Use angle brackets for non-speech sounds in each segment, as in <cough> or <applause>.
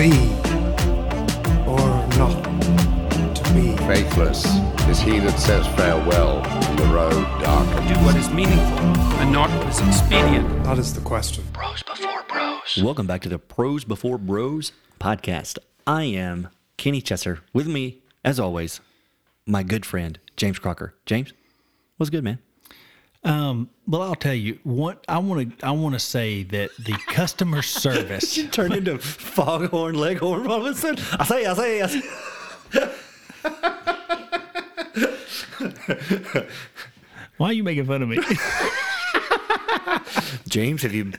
be or not to be. Faithless is he that says farewell when the road darkens. Do what is meaningful and not what is expedient. That is the question. Bros before bros. Welcome back to the Pros Before Bros podcast. I am Kenny Chesser. With me, as always, my good friend James Crocker. James, what's good, man? Um, well, I'll tell you what I want to. I want to say that the customer <laughs> service. You turned into foghorn leghorn all of a sudden. I say, I say, I say. Why are you making fun of me? <laughs> James, have you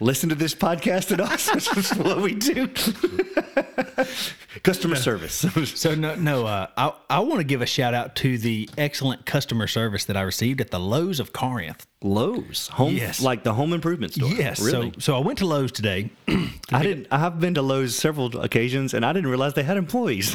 listened to this podcast at all? <laughs> This is what we do. <laughs> Customer service. <laughs> so no, no. Uh, I I want to give a shout out to the excellent customer service that I received at the Lowe's of Corinth. Lowe's home, Yes. like the home improvement store. Yes. really. So so I went to Lowe's today. <clears throat> I didn't. I have been to Lowe's several occasions, and I didn't realize they had employees.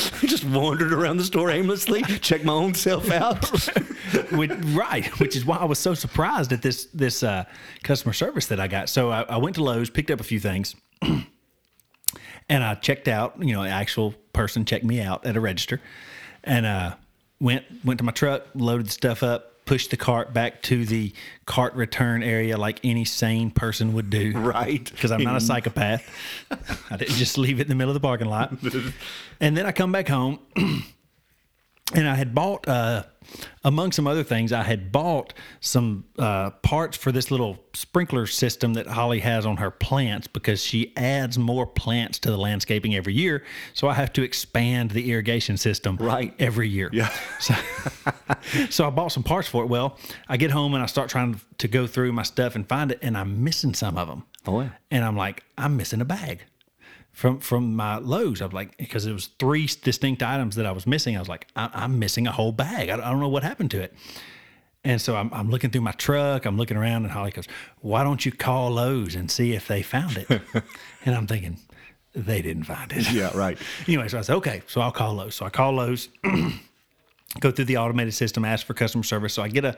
<laughs> Just wandered around the store aimlessly, checked my own self out. <laughs> Which, right, which is why I was so surprised at this this uh, customer service that I got. So I, I went to Lowe's, picked up a few things, <clears throat> and I checked out. You know, an actual person checked me out at a register, and uh, went went to my truck, loaded the stuff up, pushed the cart back to the cart return area like any sane person would do. Right. because I'm not a psychopath. I didn't just leave it in the middle of the parking lot. <laughs> and then I come back home <clears throat> and I had bought, uh, among some other things, I had bought some uh, parts for this little sprinkler system that Holly has on her plants because she adds more plants to the landscaping every year. So I have to expand the irrigation system Right. every year. Yeah. <laughs> So, so I bought some parts for it. Well, I get home and I start trying to go through my stuff and find it, and I'm missing some of them. Oh, yeah. And I'm like, I'm missing a bag from from my Lowe's. I'm like, because it was three distinct items that I was missing. I was like, I, I'm missing a whole bag. I, don't- I don't know what happened to it. And so I'm, I'm looking through my truck. I'm looking around, and Holly goes, "Why don't you call Lowe's and see if they found it?" <laughs> and I'm thinking, they didn't find it. Yeah, right. <laughs> anyway, so I said, okay, so I'll call Lowe's. So I call Lowe's, <clears throat> go through the automated system, ask for customer service. So I get a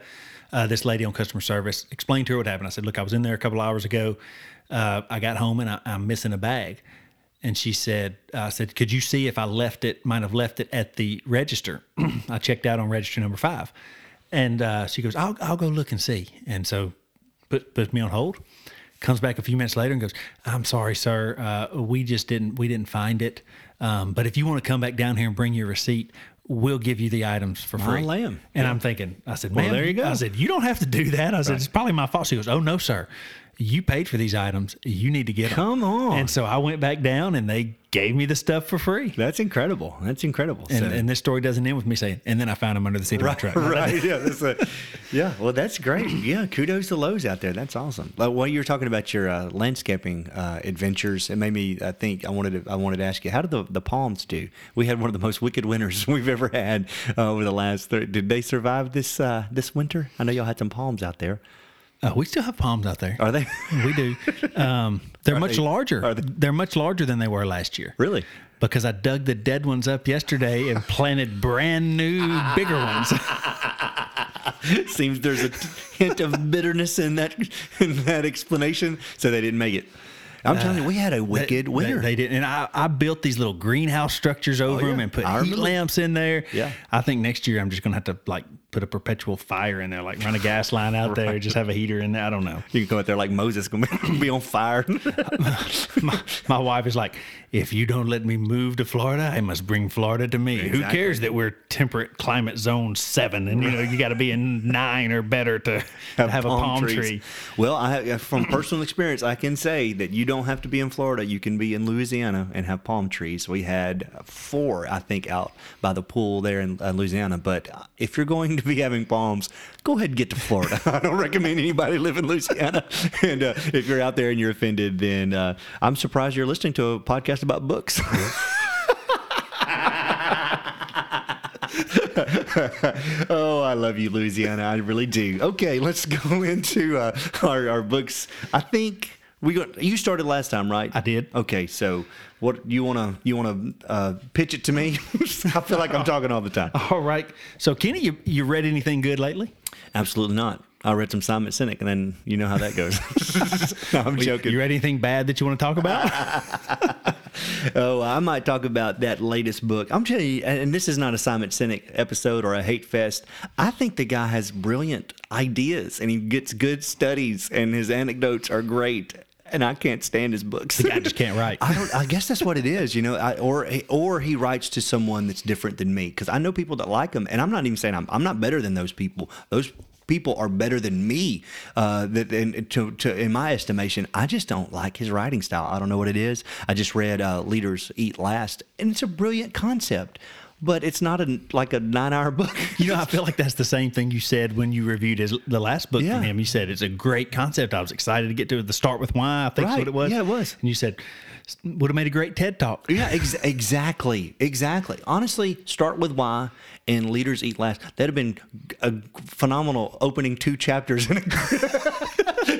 uh, this lady on customer service, explain to her what happened. I said, look, I was in there a couple hours ago. Uh, I got home and I, I'm missing a bag. And she said, I said, could you see if I left it, might have left it at the register? <clears throat> I checked out on register number five. And uh, she goes, I'll, I'll go look and see. And so put, puts me on hold comes back a few minutes later and goes, "I'm sorry, sir. Uh, we just didn't we didn't find it. Um, but if you want to come back down here and bring your receipt, we'll give you the items for free." lamb. And I'm thinking, I said, Well, "Man, there you go. I said, "You don't have to do that." I said, "It's probably my fault." She goes, "Oh no, sir. You paid for these items. You need to get them." Come on. And so I went back down, and they gave me the stuff for free. That's incredible. That's incredible. And, So- and this story doesn't end with me saying, "And then I found them under the seat of my truck." <laughs> right. Yeah. That's a, yeah. Well, that's great. <clears throat> Yeah. Kudos to Lowe's out there. That's awesome. Like, while you were talking about your uh, landscaping uh, adventures, it made me. I think I wanted to. I wanted to ask you, how did the, the palms do? We had one of the most wicked winters <laughs> we've ever had uh, over the last. Thir- did they survive this uh, this winter? I know y'all had some palms out there. Uh, we still have palms out there. Are they We do. Um, they're much they- larger. are they- They're much larger than they were last year. really? Because I dug the dead ones up yesterday and planted brand new, bigger ones. <laughs> Seems there's a hint of bitterness in that in that explanation. So they didn't make it. I'm telling you, we had a wicked They- winter. They, didn't, and I, I built these little greenhouse structures over yeah. them and put I heat remember. lamps in there. Yeah. I think next year I'm just gonna have to like put a perpetual fire in there, like run a gas line out there, just have a heater in there. I don't know. you can go out there like Moses, gonna be- <laughs> on fire. <laughs> my, my wife is like, if you don't let me move to Florida, I must bring Florida to me. Who cares that we're temperate climate zone seven, and you know you got to be in nine or better to <laughs> have, a palm trees. tree. Well, I, from personal experience, I can say that you don't have to be in Florida. You can be in Louisiana and have palm trees. We had four, I think, out by the pool there in uh, Louisiana. But if you're going to be having palms, go ahead and get to Florida. <laughs> I don't recommend anybody live in Louisiana. <laughs> And uh, if you're out there and you're offended, then uh, I'm surprised you're listening to a podcast about books. <laughs> oh, I love you, Louisiana. I really do. Okay, let's go into uh, our, our books. I think we got you started last time, right? I did. Okay, so what you wanna you wanna uh, pitch it to me? <laughs> I feel like I'm talking all the time. <laughs> All right. So Kenny, you you read anything good lately? Absolutely not. I read some Simon Sinek, and then you know how that goes. <laughs> no, I'm joking. You read anything bad that you want to talk about? Oh, I might talk about that latest book. I'm telling you, and this is not a Simon Sinek episode or a hate fest. I think the guy has brilliant ideas and he gets good studies and his anecdotes are great. And I can't stand his books. the guy just can't write. <laughs> I don't. I guess that's what it is, you know. I, or or he writes to someone that's different than me because I know people that like him, and I'm not even saying I'm I'm not better than those people. Those people are better than me. Uh, that and to, to in my estimation, I just don't like his writing style. I don't know what it is. I just read uh, Leaders Eat Last, and it's a brilliant concept. But it's not a like a nine-hour book. <laughs> You know, I feel like that's the same thing you said when you reviewed his the last book Yeah. from him. You said it's a great concept. I was excited to get to the start with why. I think Right. what it was. Yeah, it was. And you said would have made a great TED talk. Yeah, ex- exactly, exactly. Honestly, start with why and leaders eat last. That'd have been a phenomenal opening two chapters in a, <laughs>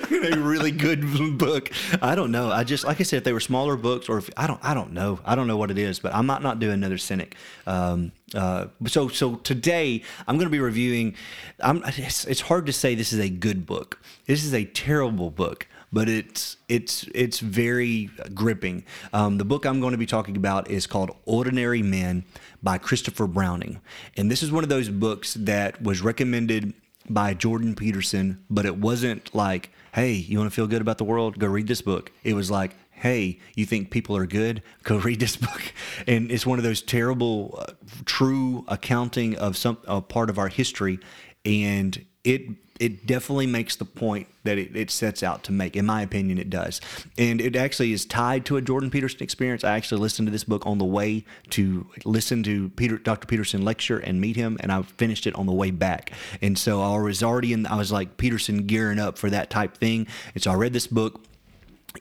<laughs> a really good book. I don't know. I just like I said, if they were smaller books, or if I don't, I don't know. I don't know what it is, but I'm not not doing another Sinek. Um, uh, so so today I'm going to be reviewing. I'm, it's, it's hard to say this is a good book. This is a terrible book but it's it's it's very gripping. Um, the book I'm going to be talking about is called Ordinary Men by Christopher Browning, and this is one of those books that was recommended by Jordan Peterson, but it wasn't like, "Hey, you want to feel good about the world? Go read this book." It was like, "Hey, you think people are good? <laughs> Go read this book." <laughs> And it's one of those terrible, uh, true accounting of some a part of our history, and it it definitely makes the point that it, it sets out to make. In my opinion, it does. And it actually is tied to a Jordan Peterson experience. I actually listened to this book on the way to listen to Peter, Dr. Peterson lecture and meet him, and I finished it on the way back. And so I was already in, I was like Peterson gearing up for that type thing. And so I read this book.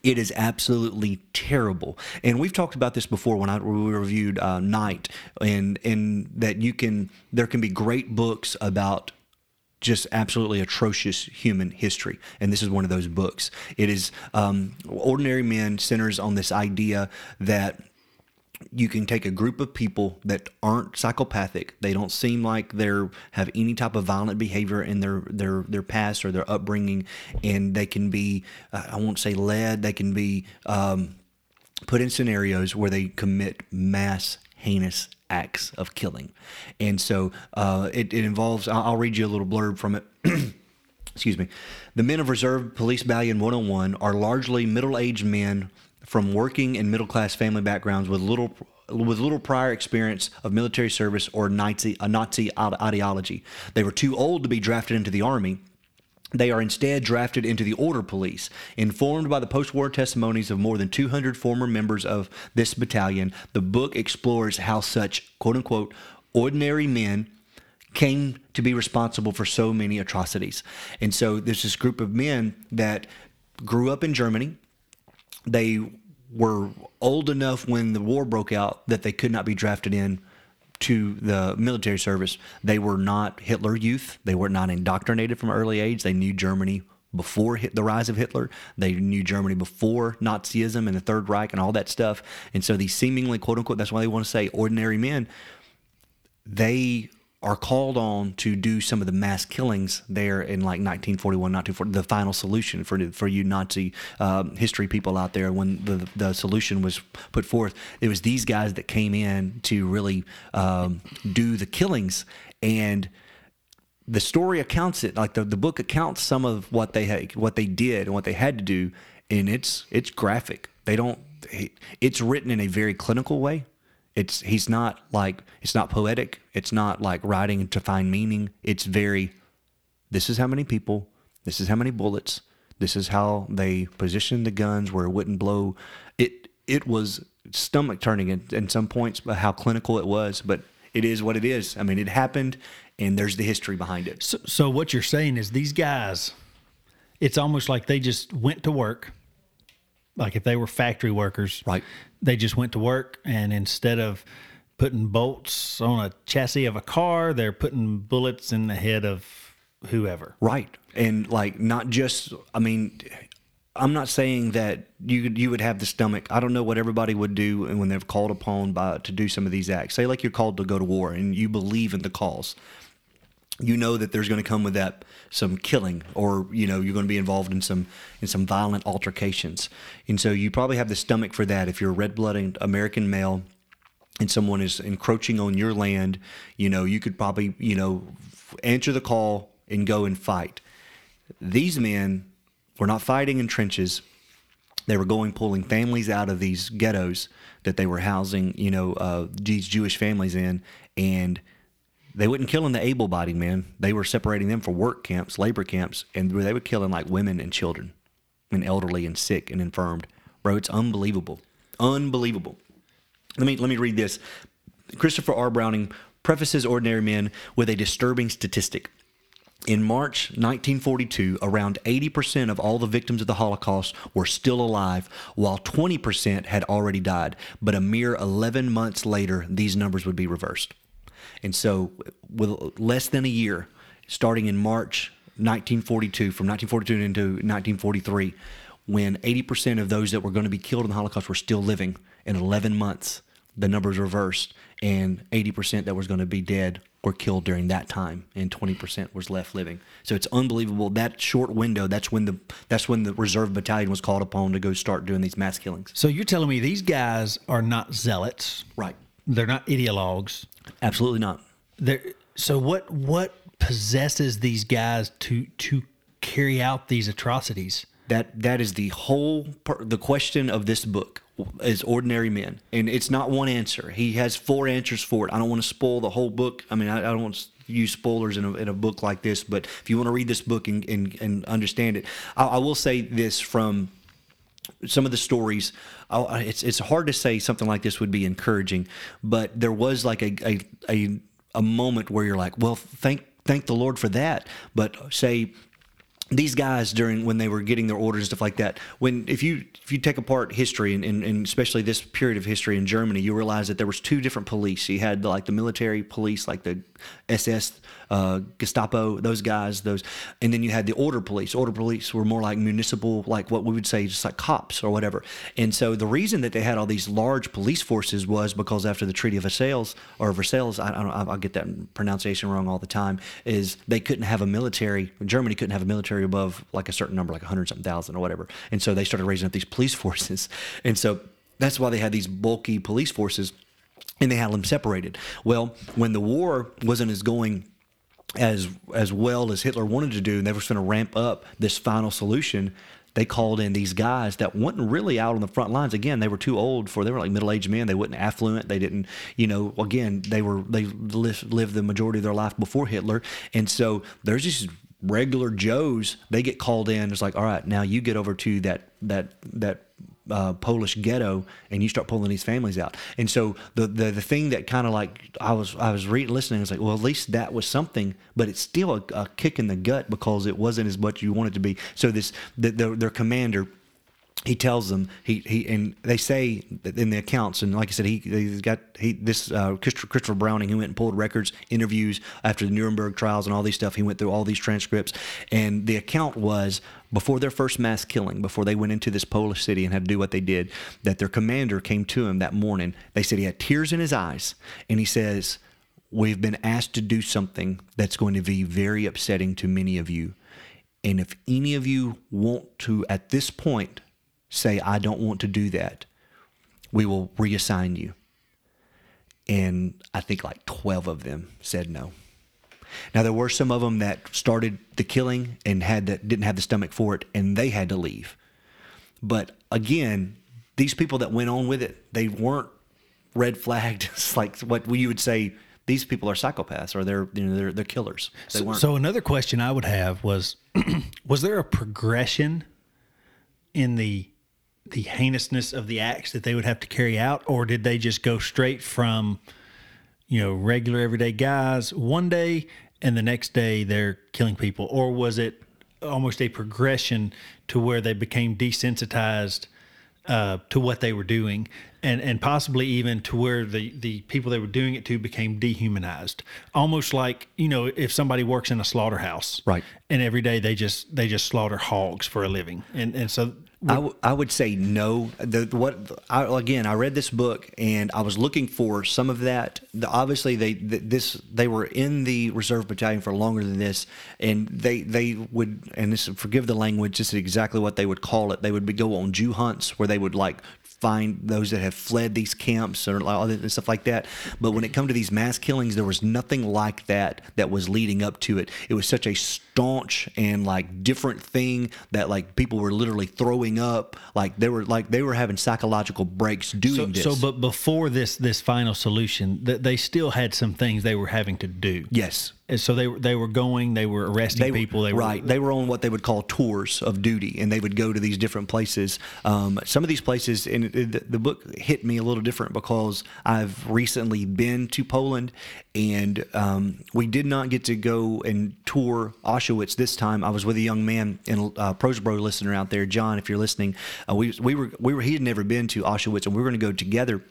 It is absolutely terrible, and we've talked about this before when I we reviewed uh, Night, and and that you can there can be great books about just absolutely atrocious human history. And this is one of those books. It is um, Ordinary Men centers on this idea that you can take a group of people that aren't psychopathic. They don't seem like they're have any type of violent behavior in their their their past or their upbringing, and they can be I won't say led. They can be um, put in scenarios where they commit mass heinous acts of killing. And so uh, it, it involves, I'll, read you a little blurb from it. <clears throat> Excuse me. The men of Reserve Police Battalion 101 are largely middle aged men from working and middle class family backgrounds with little. With little prior experience of military service or Nazi, a Nazi ideology, they were too old to be drafted into the army, they are instead drafted into the Order Police. Informed by the post war testimonies of more than 200 former members of this battalion, the book explores how such quote unquote ordinary men came to be responsible for so many atrocities. And so there's this group of men that grew up in Germany. They were old enough when the war broke out that they could not be drafted in to the military service. They were not Hitler youth. They were not indoctrinated from early age. They knew Germany before the rise of Hitler. They knew Germany before Nazism and the Third Reich and all that stuff. And so these seemingly quote unquote, that's why they want to say ordinary men, they are called on to do some of the mass killings there in like 1941, 1940, the final solution for for you Nazi um, history people out there when the the solution was put forth. It was these guys that came in to really um, do the killings. And the story accounts it like the, the book accounts some of what they had what they did and what they had to do. And it's it's graphic. They don't it's written in a very clinical way it's he's not like it's not poetic. It's not like writing to find meaning. It's very this is how many people this is how many bullets this is how they positioned the guns where it wouldn't blow. It it was stomach turning in, some points but how clinical it was but it is what it is. I mean it happened and there's the history behind it. So, so what you're saying is these guys, it's almost like they just went to work. Like if they were factory workers, Right. They just went to work, and instead of putting bolts on a chassis of a car, they're putting bullets in the head of whoever. Right. And like not just I mean I'm not saying that you you would have the stomach. I don't know what everybody would do when they're called upon by to do some of these acts. Say like you're called to go to war and you believe in the cause. You know that there's going to come with that some killing or you know you're going to be involved in some in some violent altercations. And so you probably have the stomach for that. If you're a red-blooded american male and someone is encroaching on your land you know you could probably you know answer the call and go and fight. These men were not fighting in trenches. They were going pulling families out of these ghettos that they were housing you know uh, these jewish families in and they wouldn't killing the able-bodied men. They were separating them for work camps, labor camps, and they were killing like women and children, and elderly and sick and infirmed. Bro, it's unbelievable, unbelievable. Let me let me read this. Christopher R. Browning prefaces Ordinary Men with a disturbing statistic. In March 1942, around 80% of all the victims of the Holocaust were still alive, while 20% had already died. But a mere 11 months later, these numbers would be reversed. And so, with less than a year, starting in March 1942, from 1942 into 1943, when 80% of those that were going to be killed in the Holocaust were still living, in 11 months, the numbers reversed, and 80% that was going to be dead were killed during that time, and 20% was left living. So it's unbelievable. That short window, that's when the that's when the reserve battalion was called upon to go start doing these mass killings. So you're telling me these guys are not zealots? Right. They're not ideologues. Absolutely not. They're, so what what possesses these guys to to carry out these atrocities? That that is the whole per, the question of this book is ordinary men, and it's not one answer. He has four answers for it. I don't want to spoil the whole book. I mean, I, I don't want to use spoilers in a, in a book like this, but if you want to read this book and, and, and understand it, I, I will say this from some of the stories I- it's it's hard to say something like this would be encouraging but there was like a a, a, a moment where you're like well thank thank the lord for that. But say these guys during when they were getting their orders and stuff like that when if you if you take apart history and, and, and especially this period of history in germany you realize that there was two different police. You had like the military police like the ss uh, gestapo those guys those and then you had the order police. Order police were more like municipal like what we would say just like cops or whatever. And so the reason that they had all these large police forces was because after the treaty of versailles or versailles i, I don't i'll get that pronunciation wrong all the time is they couldn't have a military germany couldn't have a military above like a certain number like a 100 something thousand or whatever. And so they started raising up these police <laughs> forces. And so that's why they had these bulky police forces and they had them separated well when the war wasn't as going as as well as Hitler wanted to do, and they were going to ramp up this final solution. They called in these guys that wasn't really out on the front lines. Again, they were too old for. They were like middle aged men. They wasn't affluent. They didn't, you know. Again, they were they lived, lived the majority of their life before Hitler, and so there's these regular Joes. They get called in. It's like, all right, now you get over to that that that uh, Polish ghetto and you start pulling these families out. And so the the, the thing that kind of like I was I was reading listening, I was like, well, at least that was something, but it's still a, a kick in the gut because it wasn't as much you want it to be. So this the, the, their commander he tells them he he and they say in the accounts and like I said he he's got he this uh, Christopher, Christopher Browning he went and pulled records interviews after the Nuremberg trials and all these stuff. He went through all these transcripts. And the account was before their first mass killing before they went into this Polish city and had to do what they did that their commander came to him that morning. They said he had tears in his eyes. And he says we've been asked to do something that's going to be very upsetting to many of you. And if any of you want to at this point say, I don't want to do that, we will reassign you. And I think like 12 of them said no. Now there were some of them that started the killing and had that didn't have the stomach for it and they had to leave. But again, these people that went on with it, they weren't red flagged. <laughs> It's like what you would say these people are psychopaths or they're you know they're, they're killers. They So, weren't. so another question I would have was, <clears throat> was there a progression in the the heinousness of the acts that they would have to carry out, or did they just go straight from, you know, regular everyday guys one day and the next day they're killing people, or was it almost a progression to where they became desensitized uh, to what they were doing, and and possibly even to where the the people they were doing it to became dehumanized, almost like you know if somebody works in a slaughterhouse, Right. and every day they just they just slaughter hogs for a living, and and so I, w- I would say no. The what I, again? I read this book and I was looking for some of that. The, obviously, they th- this they were in the reserve battalion for longer than this, and they they would and this forgive the language. This is exactly what they would call it. They would be, go on Jew hunts where they would like find those that have fled these camps or and stuff like that. But when it come to these mass killings, there was nothing like that that was leading up to it. It was such a staunch and like different thing that like people were literally throwing up. Like they were like they were having psychological breaks doing So, this. so, but before this this final solution, th- they still had some things they were having to do. yes. And so they were they were going, they were arresting they were- people. They were right. They were on what they would call tours of duty, and they would go to these different places. Um, some of these places, and the, the book hit me a little different because I've recently been to Poland, and um, we did not get to go and tour Auschwitz this time. I was with a young man and uh, Prosbro listener out there, John. If you're listening, uh, we we were we were he had never been to Auschwitz, and we were going to go together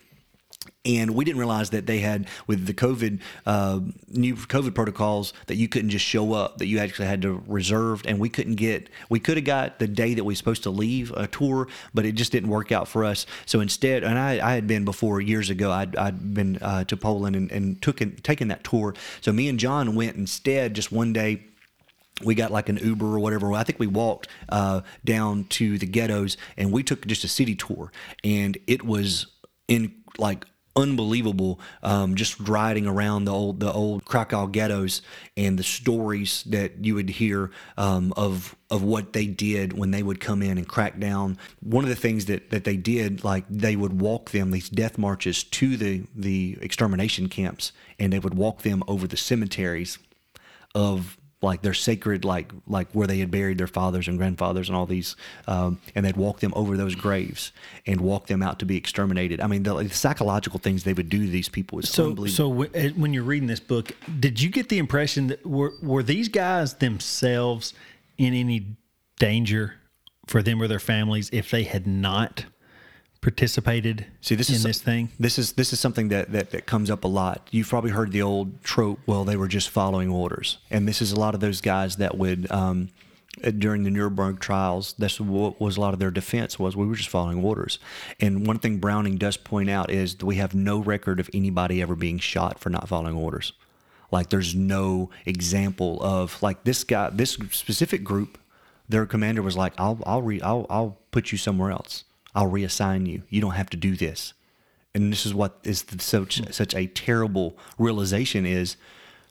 and we didn't realize that they had with the COVID uh, new COVID protocols that you couldn't just show up; that you actually had to reserve, and we couldn't get. We could have got the day that we were supposed to leave a tour, but it just didn't work out for us. So instead, and I, I had been before years ago. I'd, I'd been uh, to Poland and, and took taken that tour. So me and John went instead just one day we got like an Uber or whatever. I think we walked uh, down to the ghettos and we took just a city tour, and it was in like unbelievable um, just riding around the old the old Krakow ghettos and the stories that you would hear um, of of what they did when they would come in and crack down. One of the things that, that they did, like they would walk them these death marches to the the extermination camps, and they would walk them over the cemeteries of like their sacred like like where they had buried their fathers and grandfathers and all these um, and they'd walk them over those graves and walk them out to be exterminated. I mean the, the psychological things they would do to these people is So, unbelievable. so w- when you're reading this book, did you get the impression that were were these guys themselves in any danger for them or their families if they had not participated See, this in is this thing? This is this is something that, that that comes up a lot. You've probably heard the old trope. Well, they were just following orders, and this is a lot of those guys that would. Um, uh, during the Nuremberg trials, that's what was a lot of their defense was we were just following orders. And one thing Browning does point out is that we have no record of anybody ever being shot for not following orders. Like there's no example of like this guy, this specific group. Their commander was like, "I'll I'll re, I'll I'll put you somewhere else. I'll reassign you. You don't have to do this." And this is what is such such a terrible realization is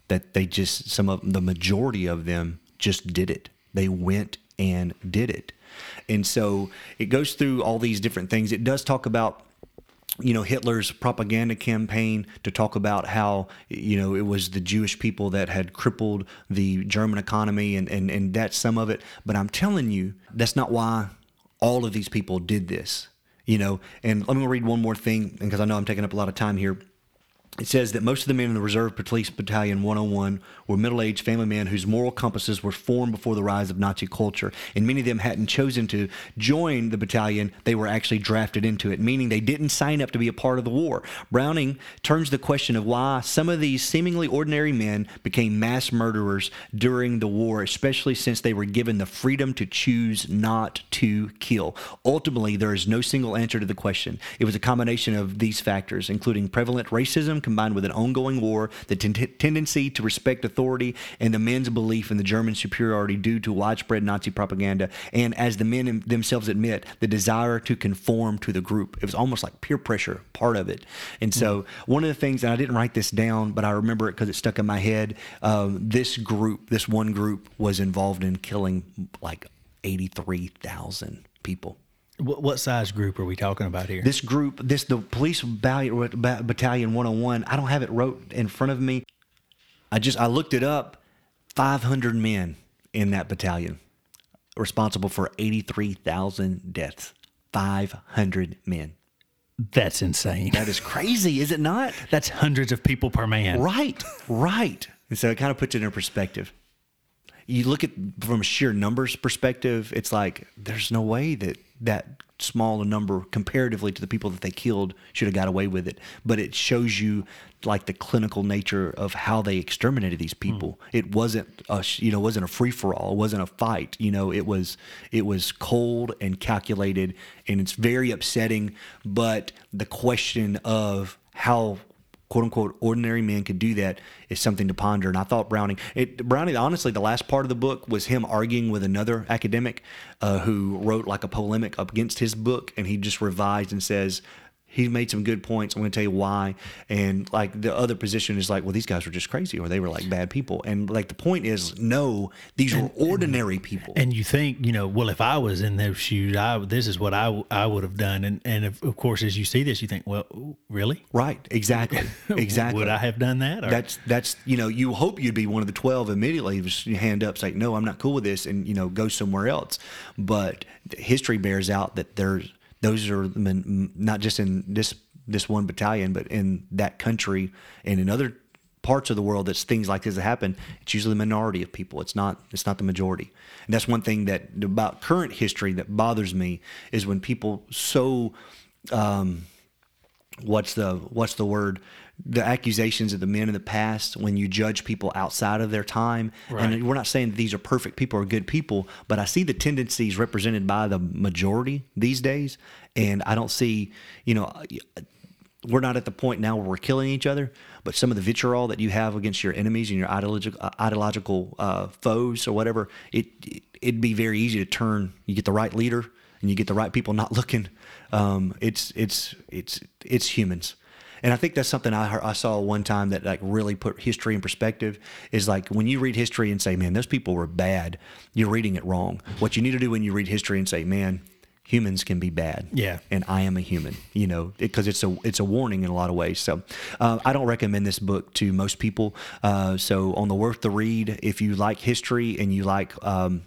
that they just some of the majority of them just did it. They went and did it. And so it goes through all these different things. It does talk about you know Hitler's propaganda campaign to talk about how you know it was the Jewish people that had crippled the German economy and and and that's some of it but I'm telling you that's not why all of these people did this you know? And let me read one more thing because I know I'm taking up a lot of time here it says that most of the men in the Reserve Police Battalion 101 were middle aged family men whose moral compasses were formed before the rise of Nazi culture. And many of them hadn't chosen to join the battalion, they were actually drafted into it, meaning they didn't sign up to be a part of the war. Browning turns the question of why some of these seemingly ordinary men became mass murderers during the war, especially since they were given the freedom to choose not to kill. Ultimately, there is no single answer to the question. It was a combination of these factors, including prevalent racism combined with an ongoing war, the ten- tendency to respect authority, and the men's belief in the German superiority due to widespread Nazi propaganda, and as the men themselves admit, the desire to conform to the group. It was almost like peer pressure, part of it. And so, one of the things, and I didn't write this down, but I remember it because it stuck in my head. Um, this group, this one group, was involved in killing like 83,000 people. What, what size group are we talking about here? This group, this the police battalion, battalion 101. I don't have it wrote in front of me. I just I looked it up. 500 men in that battalion, responsible for 83,000 deaths. 500 men. That's insane. That is crazy, is it not? That's hundreds of people per man. Right, right. And so it kind of puts it in perspective. You look at from a sheer numbers perspective, it's like there's no way that that small a number comparatively to the people that they killed should have got away with it. But it shows you like the clinical nature of how they exterminated these hmm. people. It wasn't a you know it wasn't a free for all. It wasn't a fight. You know it was it was cold and calculated, and it's very upsetting. But the question of how quote unquote ordinary men could do that is something to ponder. And I thought Browning, it, Browning, honestly, the last part of the book was him arguing with another academic uh, who wrote like a polemic against his book, and he just revised and says. He made some good points. I'm going to tell you why. And like the other position is like, well, these guys were just crazy, or they were like bad people. And like the point is, no, these were ordinary people. And you think, you know, well, if I was in those shoes, I this is what I, I would have done. And and of, of course, as you see this, you think, well, really? right? Exactly. <laughs> Exactly. Would I have done that? Or- That's that's you know you hope you'd be one of the twelve immediately just your hand up say no I'm not cool with this and you know go somewhere else, but history bears out that there's those are not just in this this one battalion but in that country and in other parts of the world that's things like this that happen it's usually the minority of people. It's not it's not the majority. And that's one thing that about current history that bothers me is when people so um, what's the what's the word the accusations of the men in the past when you judge people outside of their time Right. and we're not saying these are perfect people or good people but i see the tendencies represented by the majority these days and i don't see you know we're not at the point now where we're killing each other, but some of the vitriol that you have against your enemies and your ideological, uh, ideological uh, foes or whatever, it, it it'd be very easy to turn. You get the right leader and you get the right people not <laughs> looking. Um, it's it's it's it's humans. And I think that's something I, heard, I saw one time that like really put history in perspective. Is like when you read history and say, "Man, those people were bad," you're reading it wrong. What you need to do when you read history and say, "Man, humans can be bad," Yeah. and I am a human, you know, because it's a it's a warning in a lot of ways. So uh, I don't recommend this book to most people. Uh, so on the worth the read, if you like history and you like um,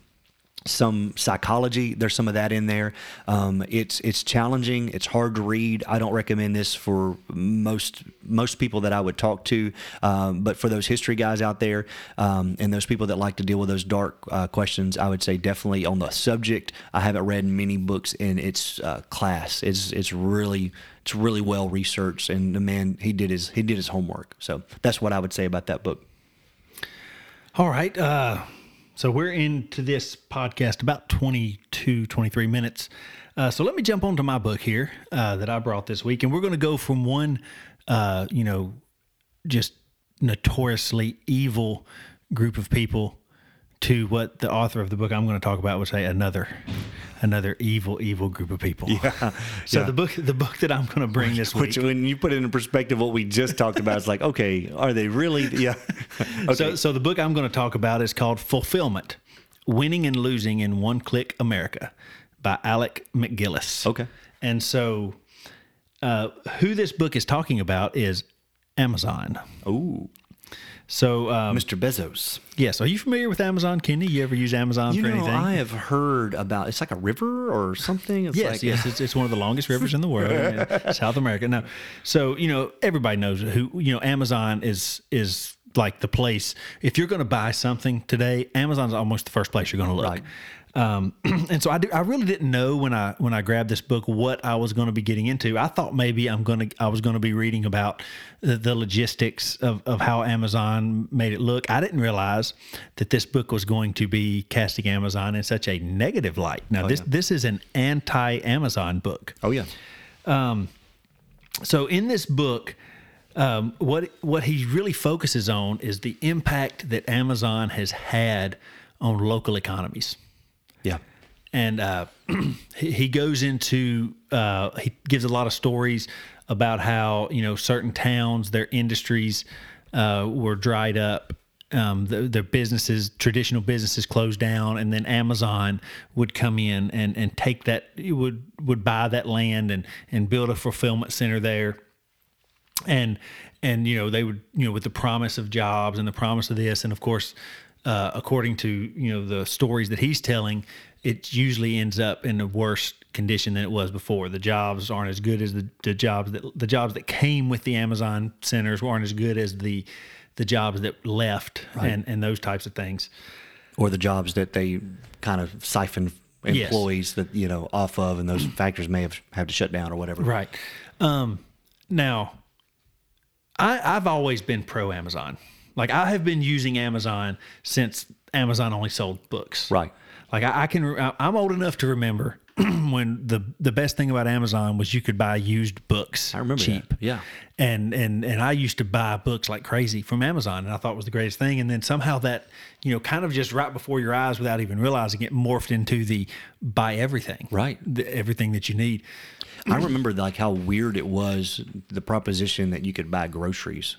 some psychology, there's some of that in there. Um, it's it's challenging. It's hard to read. I don't recommend this for most most people that I would talk to, um, but for those history guys out there um, and those people that like to deal with those dark uh, questions, I would say definitely on the subject. I haven't read many books in its uh, class. It's it's really it's really well researched, and the man he did his he did his homework. So that's what I would say about that book. All right. Uh, so we're into this podcast about 22, 23 minutes. Uh, so let me jump onto my book here uh, that I brought this week. And we're going to go from one, uh, you know, just notoriously evil group of people to what the author of the book I'm going to talk about would say another another evil evil group of people. Yeah. <laughs> so yeah. the book the book that I'm going to bring this week Which, when you put it in perspective, what we just talked about, it's like, okay, are they really? <laughs> Yeah. okay. So, so the book I'm going to talk about is called Fulfillment: Winning and Losing in One Click America by Alec MacGillis. Okay. And so, uh, who this book is talking about is Amazon. Ooh, So, um, Mr. Bezos. yes, are you familiar with Amazon, Kenny? You ever use Amazon You for know, anything? I have heard about. It's like a river or something. It's Yes, like, yes, <laughs> it's, it's one of the longest rivers in the world, in <laughs> South America. Now, so you know everybody knows who you know. Amazon is is like the place. If you're going to buy something today, Amazon's almost the first place you're going to look. Right. Um, <clears throat> and so I, do, I really didn't know when I when I grabbed this book what I was going to be getting into. I thought maybe I'm going to I was going to be reading about the, the logistics of, of how Amazon made it look. I didn't realize that this book was going to be casting Amazon in such a negative light. Now this this is an anti-Amazon book. Oh yeah. So in this book, um, what what he really focuses on is the impact that Amazon has had on local economies. Yeah. and uh, <clears throat> he, goes into uh, he gives a lot of stories about how you know certain towns their industries uh, were dried up um, the, their businesses traditional businesses closed down and then amazon would come in and, and take that would would buy that land and and build a fulfillment center there and and you know they would you know with the promise of jobs and the promise of this and of course uh, according to you know the stories that he's telling it usually ends up in a worse condition than it was before the jobs aren't as good as the, the jobs that the jobs that came with the amazon centers aren't as good as the the jobs that left and and those types of things Or the jobs that they kind of siphon Yes. employees that you know off of, and those factors may have had to shut down or whatever. Right. Um, now, I, I've always been pro Amazon. Like I have been using Amazon since Amazon only sold books. Right. Like I, I can, I- I'm old enough to remember <clears throat> when the the best thing about Amazon was you could buy used books. I remember that. cheap. Yeah. And and and I used to buy books like crazy from Amazon, and I thought it was the greatest thing. And then somehow that, you know, kind of just right before your eyes, without even realizing it, morphed into the buy everything. Right. The, everything that you need. I remember like how weird it was the proposition that you could buy groceries,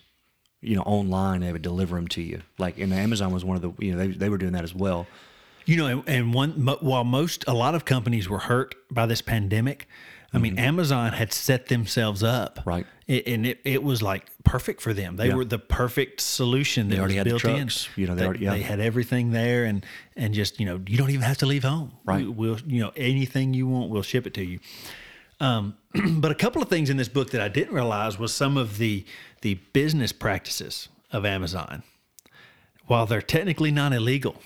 you know, online. They would deliver them to you. Like, and Amazon was one of the you know they they were doing that as well. You know, and, one while most a lot of companies were hurt by this pandemic, I mean, Amazon had set themselves up Mm-hmm. Right. It, and it, it was like perfect for them. They Yeah. were the perfect solution. That already was built trucks, in. you know, they they, already- yeah. they had everything there, and and just you know, you don't even have to leave home. Right. We, we'll you know anything you want, we'll ship it to you. Um, <clears throat> but a couple of things in this book that I didn't realize was some of the the business practices of Amazon. While they're technically <laughs> not illegal,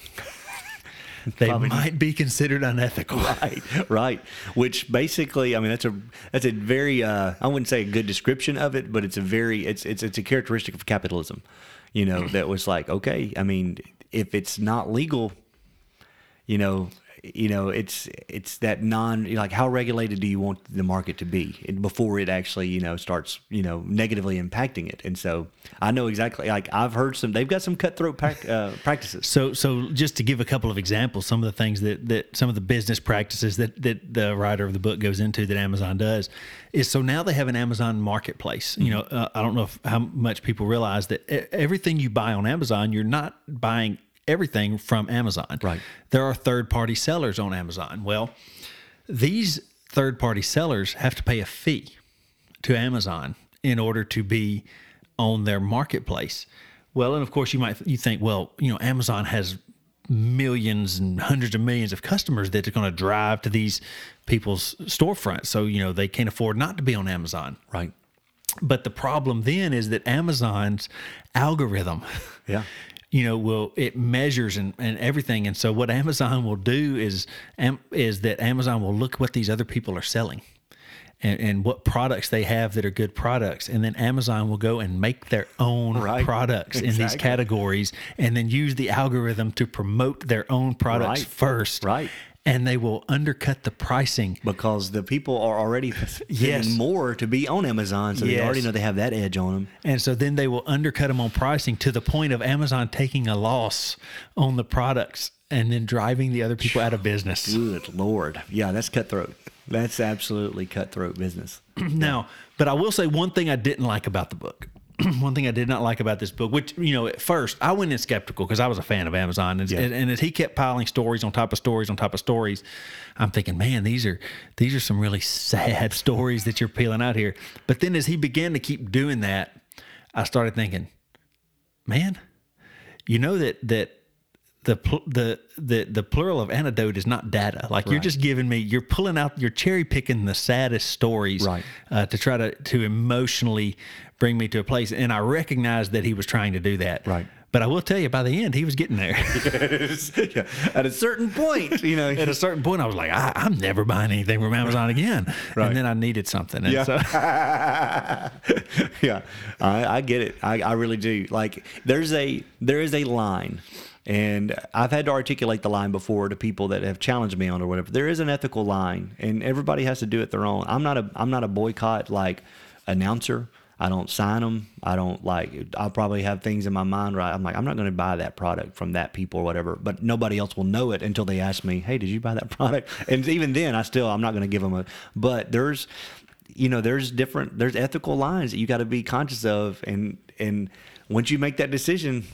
they might be considered unethical. <laughs> right right which basically i mean that's a that's a very uh i wouldn't say a good description of it but it's a very it's it's it's a characteristic of capitalism you know that was like okay i mean if it's not legal you know you know it's it's that non like how regulated do you want the market to be before it actually you know starts you know negatively impacting it? And so i know exactly like i've heard some they've got some cutthroat uh, <laughs> practices. So, so just to give a couple of examples, some of the things that, that some of the business practices that, that the writer of the book goes into that Amazon does is so now they have an Amazon marketplace. You know, uh, I don't know if, how much people realize that everything you buy on Amazon, you're not buying everything from Amazon. Right. There are third party sellers on Amazon. Well, these third party sellers have to pay a fee to Amazon in order to be on their marketplace. Well, and of course you might you think, well, you know, Amazon has millions and hundreds of millions of customers that are going to drive to these people's storefronts. So, you know, they can't afford not to be on Amazon. right But the problem then is that Amazon's algorithm, Yeah. You know, will it measures and, and everything. And so what Amazon will do is is that Amazon will look what these other people are selling. And, and what products they have that are good products, and then Amazon will go and make their own Right. products in these categories, and then use the algorithm to promote their own products Right. first. Right. And they will undercut the pricing because the people are already <laughs> Yes. more to be on Amazon, so they already know they have that edge on them. And so then they will undercut them on pricing to the point of Amazon taking a loss on the products and then driving the other people out of business. Good lord, yeah, that's cutthroat. That's absolutely cutthroat business. <clears throat> Now, but I will say one thing I didn't like about the book. <clears throat> one thing I did not like about this book, which you know, at first I went in skeptical because I was a fan of Amazon, and, Yeah. and, and as he kept piling stories on top of stories on top of stories, I'm thinking, man, these are these are some really sad <laughs> stories that you're peeling out here. But then as he began to keep doing that, I started thinking, man, you know that that the pl- the the the plural of antidote is not data. Like you're just giving me, you're pulling out, you're cherry picking the saddest stories Right. uh, to try to to emotionally bring me to a place. And I recognized that he was trying to do that. Right. But I will tell you, by the end, he was getting there. <laughs> Yeah, At a certain point, you know, At a certain point, I was like, I, I'm never buying anything from Amazon again. Right. And then I needed something. And Yeah. so, <laughs> yeah, I, I get it. I, I really do. Like there's a there is a line, and I've had to articulate the line before to people that have challenged me on or whatever. There is an ethical line, and everybody has to do it their own. I'm not a I'm not a boycott like announcer. I don't sign them. I don't like. I'll probably have things in my mind right. I'm like, I'm not going to buy that product from that people or whatever. But nobody else will know it until they ask me, "Hey, did you buy that <laughs> product?" And even then, I still I'm not going to give them a. But there's you know there's different there's ethical lines that you got to be conscious of and and once you make that decision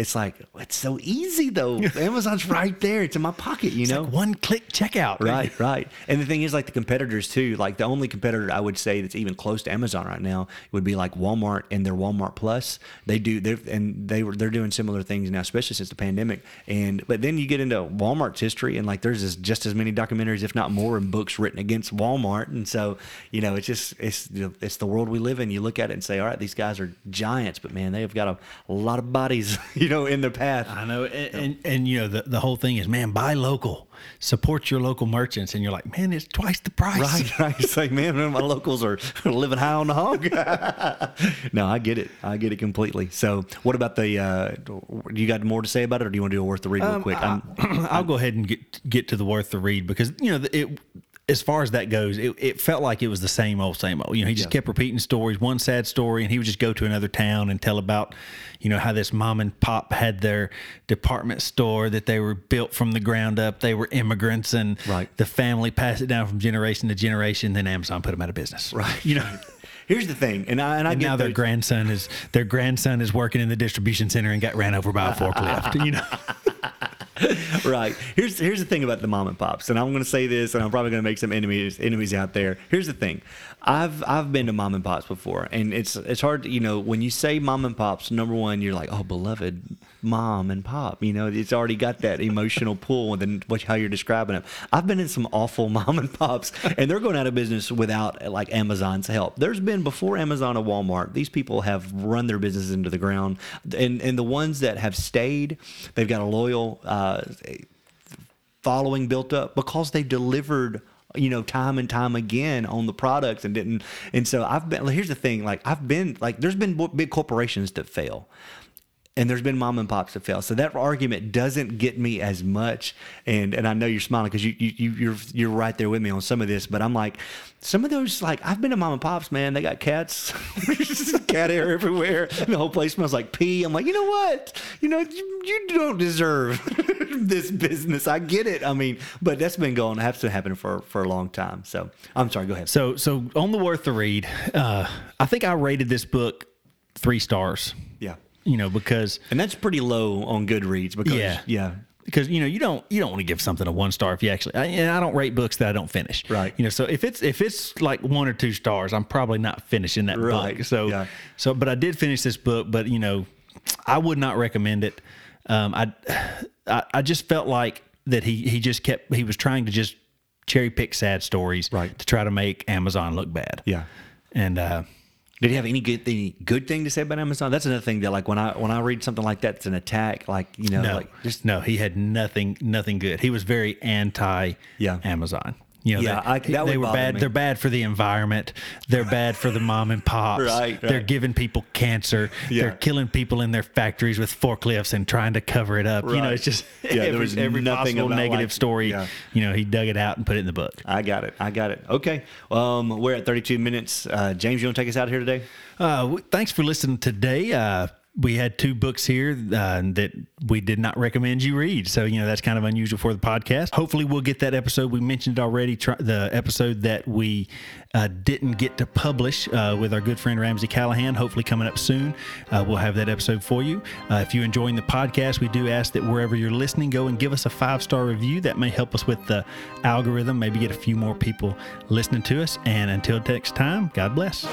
it's like it's so easy though <laughs> amazon's right there it's in my pocket you know like one click checkout. Right, right. And the thing is, like the competitors too. Like the only competitor I would say that's even close to Amazon right now would be like Walmart and their Walmart Plus. They do, they and they were they're doing similar things now, especially since the pandemic. And but then you get into Walmart's history, and like there's just, as many documentaries, if not more, and books written against Walmart. And so you know, it's just it's it's the world we live in. You look at it and say, all right, these guys are giants, but man, they have got a, a lot of bodies, <laughs> you know, in the path. I know, and, and and you know the the whole thing is, man, buy local, support your local merchants, and you're like, man, it's twice the price. Right, <laughs> right. It's like, man, my locals are <laughs> living high on the hog. <laughs> no, I get it. I get it completely. So, what about the? Uh, you got more to say about it, or do you want to do a worth the read real quick? I'm, <clears throat> I'll go ahead and get get to the worth the read because you know it. As far as that goes, it, it felt like it was the same old, same old. You know, he just Yeah. kept repeating stories, one sad story, and he would just go to another town and tell about, you know, how this mom and pop had their department store that they were built from the ground up. They were immigrants, and Right. the family passed it down from generation to generation. Then Amazon put them out of business. Right. You know. <laughs> Here's the thing, and I and I And get now their those- grandson is their grandson is working in the distribution center and got ran over by a forklift. You know. <laughs> <laughs> right. Here's here's the thing about the mom and pops, and I'm going to say this, and I'm probably going to make some enemies enemies out there. Here's the thing, I've I've been to mom and pops before, and it's it's hard. To, you know, when you say mom and pops, number one, you're like, oh, beloved mom and pop. You know, it's already got that emotional pull, then what how you're describing it. I've been in some awful <laughs> mom and pops, and they're going out of business without like Amazon's help. There's been before Amazon and Walmart, these people have run their businesses into the ground, and and the ones that have stayed, they've got a loyal. Uh, following built up because they delivered you know time and time again on the products and didn't and so i've been here's the thing like i've been like there's been big corporations that fail and there's been mom and pops that fail. So that argument doesn't get me as much. And and I know you're smiling because you, you you you're you're right there with me on some of this. But I'm like, some of those like I've been to mom and pops, man. They got cats, <laughs> cat hair everywhere. The whole place smells like pee. I'm like, you know what? You know, you, you don't deserve <laughs> this business. I get it. I mean, but that's been going. That's been happening for for a long time. So I'm sorry. Go ahead. So, so on the worth the read, uh, I think I rated this book three stars. yeah, You know, because and that's pretty low on Goodreads because Yeah. yeah. Because you know you don't you don't want to give something a one star if you actually. I, and I don't rate books that I don't finish. Right. You know, so if it's if it's like one or two stars, I'm probably not finishing that Right. book. So, Yeah. so but I did finish this book, but you know, I would not recommend it. Um, I, I I just felt like that he he just kept he was trying to just cherry pick sad stories Right. to try to make Amazon look bad. Yeah. And uh, Did he have any good any good thing to say about Amazon? That's another thing that like when I when I read something like that, it's an attack. Like you know, no, like just no, he had nothing, nothing good. He was very anti Yeah. Amazon. You know, Yeah, they, I- that they were bad. me. They're bad for the environment. They're bad for the mom and pops. <laughs> Right, They're giving people cancer. Yeah. They're killing people in their factories with forklifts and trying to cover it up. Right. You know, it's just <laughs> Yeah, there every, was every possible negative like- story. yeah. You know, he dug it out and put it in the book. I got it. I got it. Okay. Um, we're at 32 minutes. Uh, James, you want to take us out here today? Uh, thanks for listening today. Uh, we had two books here uh, that we did not recommend you read. So, you know, that's kind of unusual for the podcast. Hopefully, we'll get that episode. We mentioned it already, tr- the episode that we uh, didn't get to publish uh, with our good friend Ramsey Callahan. Hopefully, coming up soon, uh, we'll have that episode for you. Uh, if you're enjoying the podcast, we do ask that wherever you're listening, go and give us a five star review. That may help us with the algorithm, maybe get a few more people listening to us. And until next time, God bless.